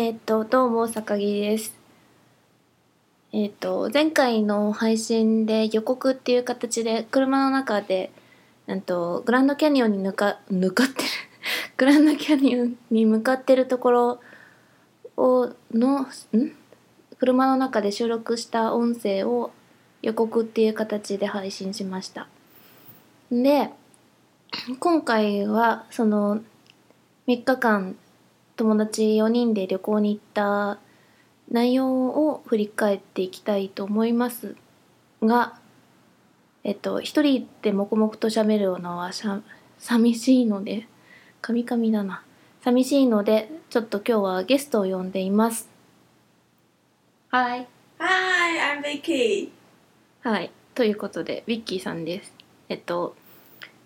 えっ、と、どうも、坂木です。えっ、と、前回の配信で予告っていう形で、車の中で、なんと、グランドキャニオンに向か、向かってる、グランドキャニオンに向かってるところを、の、ん？車の中で収録した音声を予告っていう形で配信しました。で、今回は、その、3日間友達4人で旅行に行った内容を振り返っていきたいと思いますが、えっと、一人で黙々と喋るのはしゃ寂しいので、カミカミだな。寂しいので、ちょっと今日はゲストを呼んでいます。はい。Hi, I'm Vicky. はい。ということで、ウィッキーさんです。えっと、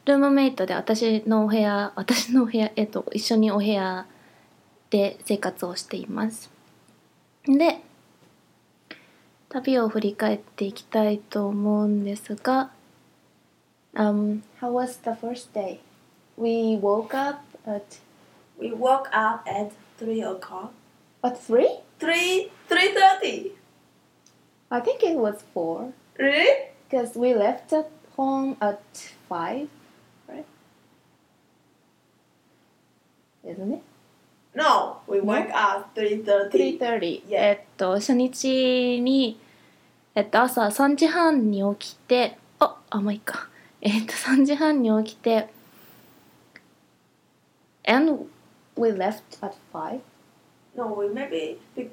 ルームメイトで私のお部屋、私のお部屋、えっと、一緒にお部屋で生活をしています。で、旅を振り返っていきたいと思うんですが、um, How was the first day? We woke up at, We woke up at 3 o'clock. at 3? 3, 3.30. I think it was 4. Really? Because we left at home at 5, right? Isn't it? No, we woke up 3.30. 3.30 Yeah. えっと初日に、えっと、朝3時半に起きてああまあいいかえっと3時半に起きて and we left at 5 No, we maybe... be-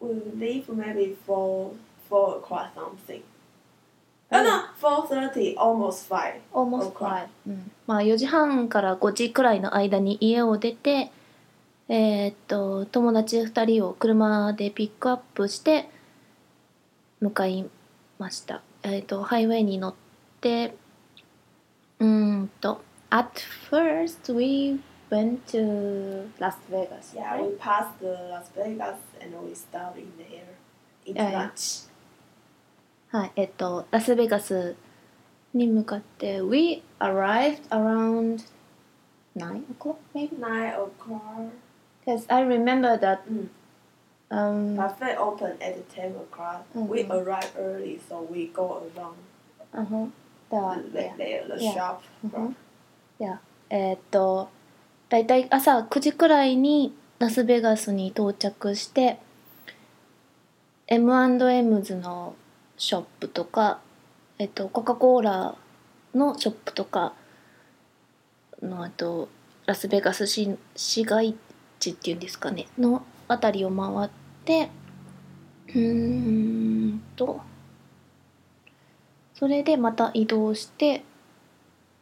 We leave maybe 4, 4 o'clock something. Oh no, 4.30, almost 5. almost 5 5、うん、まあ4時半から5時くらいの間に家を出てえーっと友達2人を車でピックアップして向かいましたえーっとハイウェイに乗ってうーんと at first we went to Las Vegas Yeah, right? we passed the Las Vegas and we stopped in there. Eat Yeah, yeah. lunch. はいえっとラスベガスに向かって we arrived around 9 o'clock maybe 9 o'clock. Because I remember that Mm. um Buffet open at 10 o'clock. We Mhm. arrive early, so we go around uh-huh, the, the, yeah, there, the Yeah. shop. uh-huh. yeah. えーっとだいたい朝9時くらいにラスベガスに到着して M&M's のショップとかえっとコカ・コーラのショップとかのあとラスベガス市市街地っていうんですかねのあたりを回ってうーんとそれでまた移動して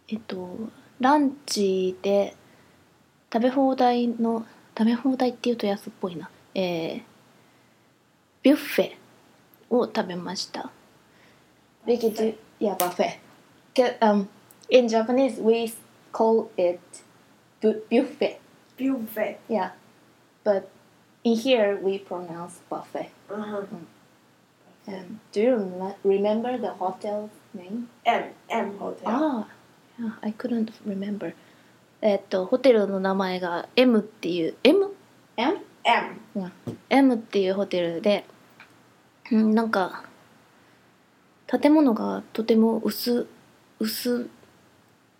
えっとランチで食べ放題の食べ放題っていうと安っぽいな。えー、ビュッフェを食べました。Yeah buffet. Ca- Um, in Japanese we call it bu- buffet. Buffet. Yeah, but in here we pronounce buffet. Uh-huh. Um, do you rem- remember the hotel's name? M, M Hotel. Ah, yeah, I couldn't remember. えっと、ホテルの名前が M っていう、M? M? M. M っていうホテルで、うん、なんか、建物がとても薄、薄っ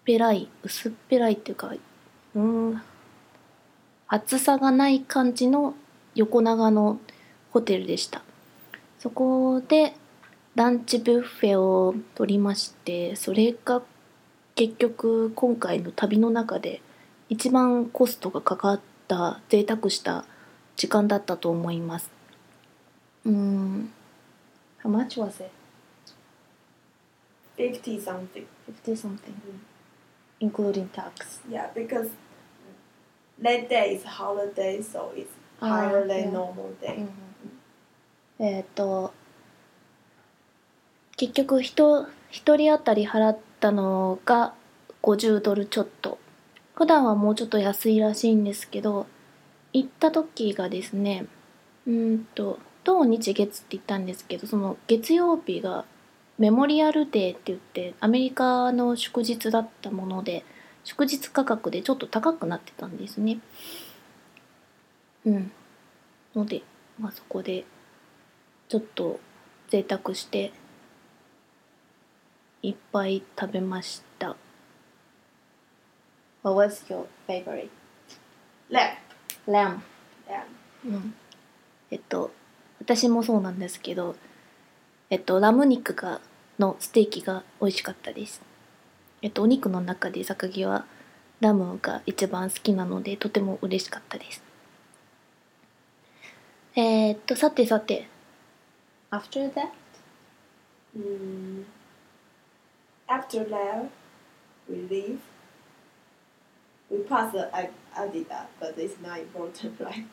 ぺらい、薄っぺらいっていうか、うん、厚さがない感じの横長のホテルでした。そこでランチビュッフェを取りまして、それが結局今回の旅の中で一番コストがかかった贅沢した時間だったと思います。うん。How much was it? 50 something. 50 something. Including tax. Yeah, because that day is holiday, so it's Ah, higher than normal day. えっ、と、結局人、一人当たり払ったのが50ドルちょっと。普段はもうちょっと安いらしいんですけど、行った時がですね、うーんと、土日月って言ったんですけど、その月曜日がメモリアルデーって言って、アメリカの祝日だったもので、祝日価格でちょっと高くなってたんですね。ううんのでまあそこでちょっと贅沢していっぱい食べました What was your favorite? Lamb. Lamb Lamb. うんえっと私もそうなんですけどえっとラム肉がのステーキが美味しかったですえっとお肉の中で榊はラムが一番好きなのでとても嬉しかったですえーっとさてさて After that? Mm. After that, we leave. We pass the Adida, but it's not important, right?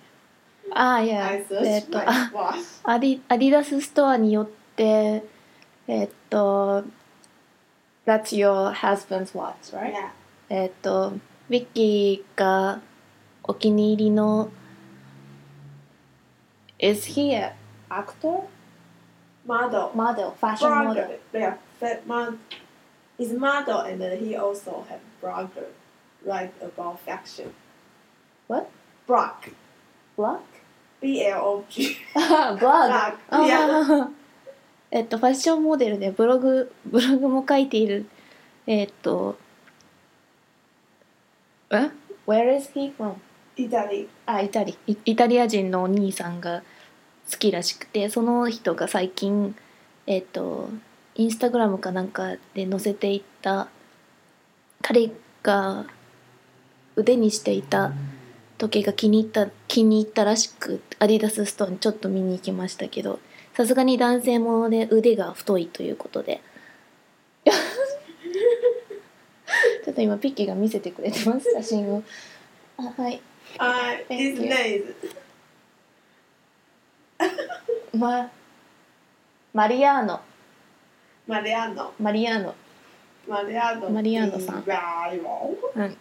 ああいや I え search っと my あ watch. アディアディダスストアによってえっと That's your husband's watch, right? Yeah. えっとウィッキーがお気に入りの Is he a actor? Model. Model, fashion Blogger. model. Yeah, fat mod. He's model, and then he also have blogger, write about fashion. What? Blog. Blog? Blog. あ Yeah. ー えっとファッションモデルでブログブログも書いているえっとえ？Where is he from? Italy. あイタリイイタリア人のお兄さんが好きらしくてその人が最近えっ、とインスタグラムかなんかで載せていった彼が腕にしていた時計が気に入った気に入ったらしくアディダスストアにちょっと見に行きましたけどさすがに男性もので腕が太いということで ちょっと今ピッキーが見せてくれてます写真をあはい Uh, Thank his you. name is まマリアーノ Mariano. マリアーノ Mariano. Mariano さん。うん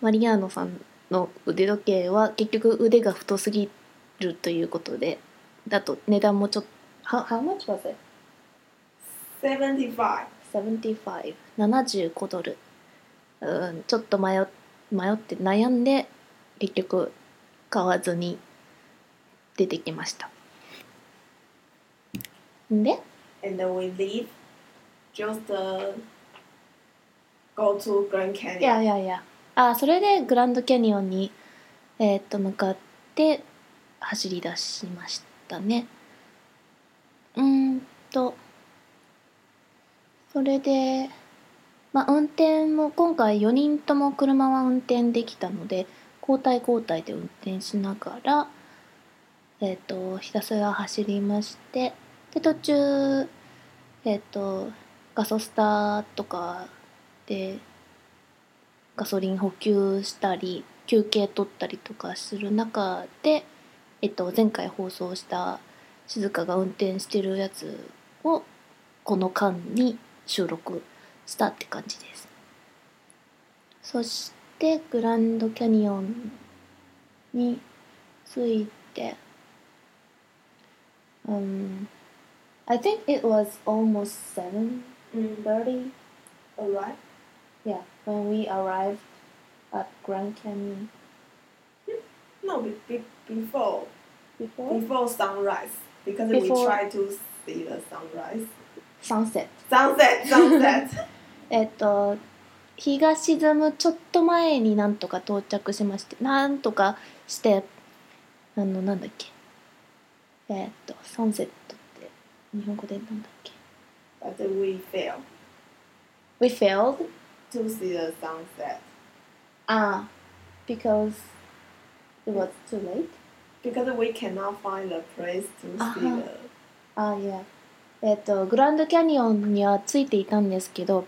マリアーノさんの腕時計は結局腕が太すぎるということでだと値段もちょっと How, how much was it? 75. 75 75ドルうんちょっと迷っ迷って悩んで結局買わずに出てきましたんで？And then we leave. Just uh, go to Grand Canyon. いやいやいやあそれでグランドキャニオンにえーっと向かって走り出しましたね。うんとそれでまあ運転も今回4人とも車は運転できたので交代交代で運転しながらえーっとひたすら走りましてで途中えーっとガソスタとかでガソリン補給したり休憩取ったりとかする中で、えっと、前回放送した静香が運転してるやつをこの間に収録したって感じです。そしてグランドキャニオンについて um, I think it was almost 7:30 Mm. Yeah, when we arrived at Grand Canyon No, be, be, before before before sunrise because we Before- try to see the sunrise. sunset. Sunset, sunset. えっと日が沈むちょっと前になんとか到着しましてなんとかしてあのなんだっけえっとサンセットって日本語でなんだっけ but we fail We failed to see the sunset. Ah because it was too late? Because we cannot find a place to see Uh-huh. the あいやえっ、とグランドキャニオンにはついていたんですけど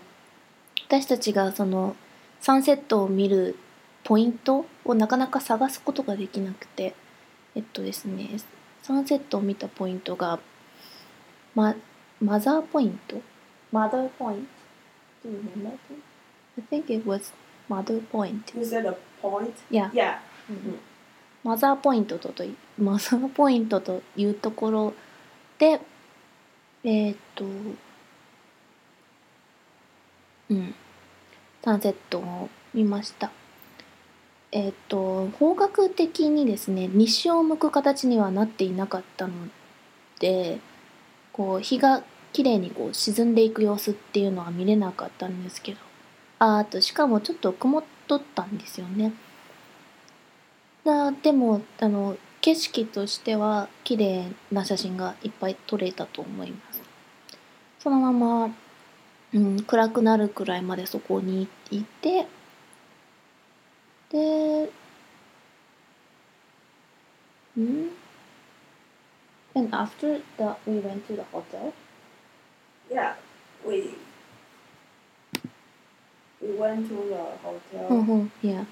私たちがそのサンセットを見るポイントをなかなか探すことができなくてえっとですねサンセットを見たポイントがママザーポイント？マザーポイント？Do you remember? I think it was mother point. You said a point? Yeah. yeah. マザーポイントとといマザーポイントというところでえーっとうんサンセットを見ましたえっと方角的にですね西を向く形にはなっていなかったのでこう日が綺麗にこう沈んでいく様子っていうのは見れなかったんですけどあとしかもちょっと曇っとったんですよね。だでもあの景色としては綺麗な写真がいっぱい撮れたと思います。そのまま、うん、暗くなるくらいまでそこにいてで、うん、And after that we went to the hotel? Yeah, we went to the hotel. うんうん、いや。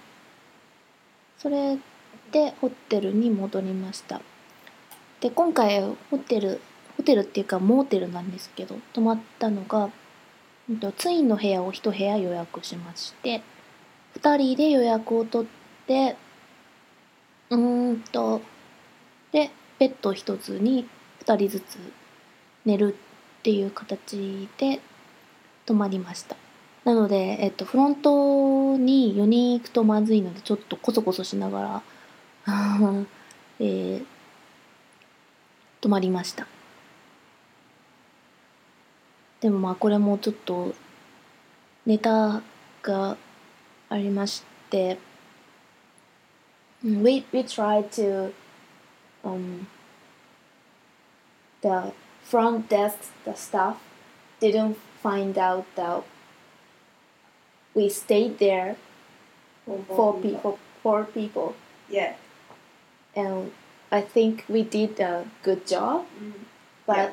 それでホテルに戻りました。で、今回ホテル、ホテルっていうかモーテルなんですけど、泊まったのが、ツインの部屋を1部屋予約しまして、2人で予約を取って、うーんと、で、ベッド1つに2人ずつ寝るっていう形で泊まりました。なので、えっと、フロントに4人行くとまずいので、ちょっとコソコソしながら、えー泊まりました。でもまあこれもちょっとネタがありまして、we, we tried to um, the front desk the staff didn't find out that we stayed there For for people for people Yeah. and I think we did a good job Mm. but Yeah.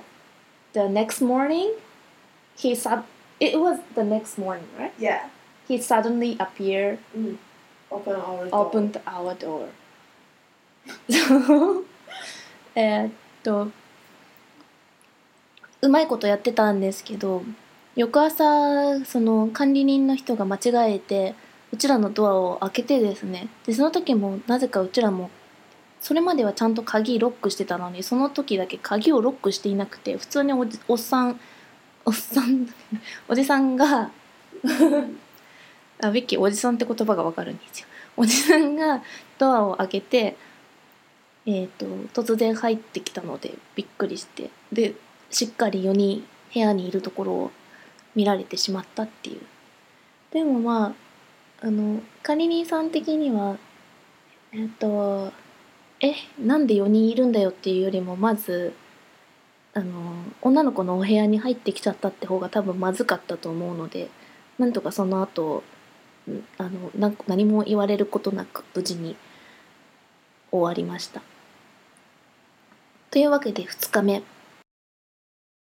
the next morning he sub it was the next morning right Yeah. he suddenly appeared Mm. Open our door. opened our door えーっとうまいことやってたんですけど 翌朝その管理人の人が間違えてうちらのドアを開けてですねでその時もなぜかうちらもそれまではちゃんと鍵ロックしてたのにその時だけ鍵をロックしていなくて普通におじおっさんおっさん おじさんが あビッキーおじさんって言葉がわかるんですよ。おじさんがドアを開けてえー、と突然入ってきたのでびっくりしてでしっかり4人部屋にいるところを見られてしまったっていうでもまああの管理人さん的にはえっ、とえなんで4人いるんだよっていうよりもまずあの女の子のお部屋に入ってきちゃったって方が多分まずかったと思うのでなんとかその後あのな何も言われることなく無事に終わりました。というわけで2日目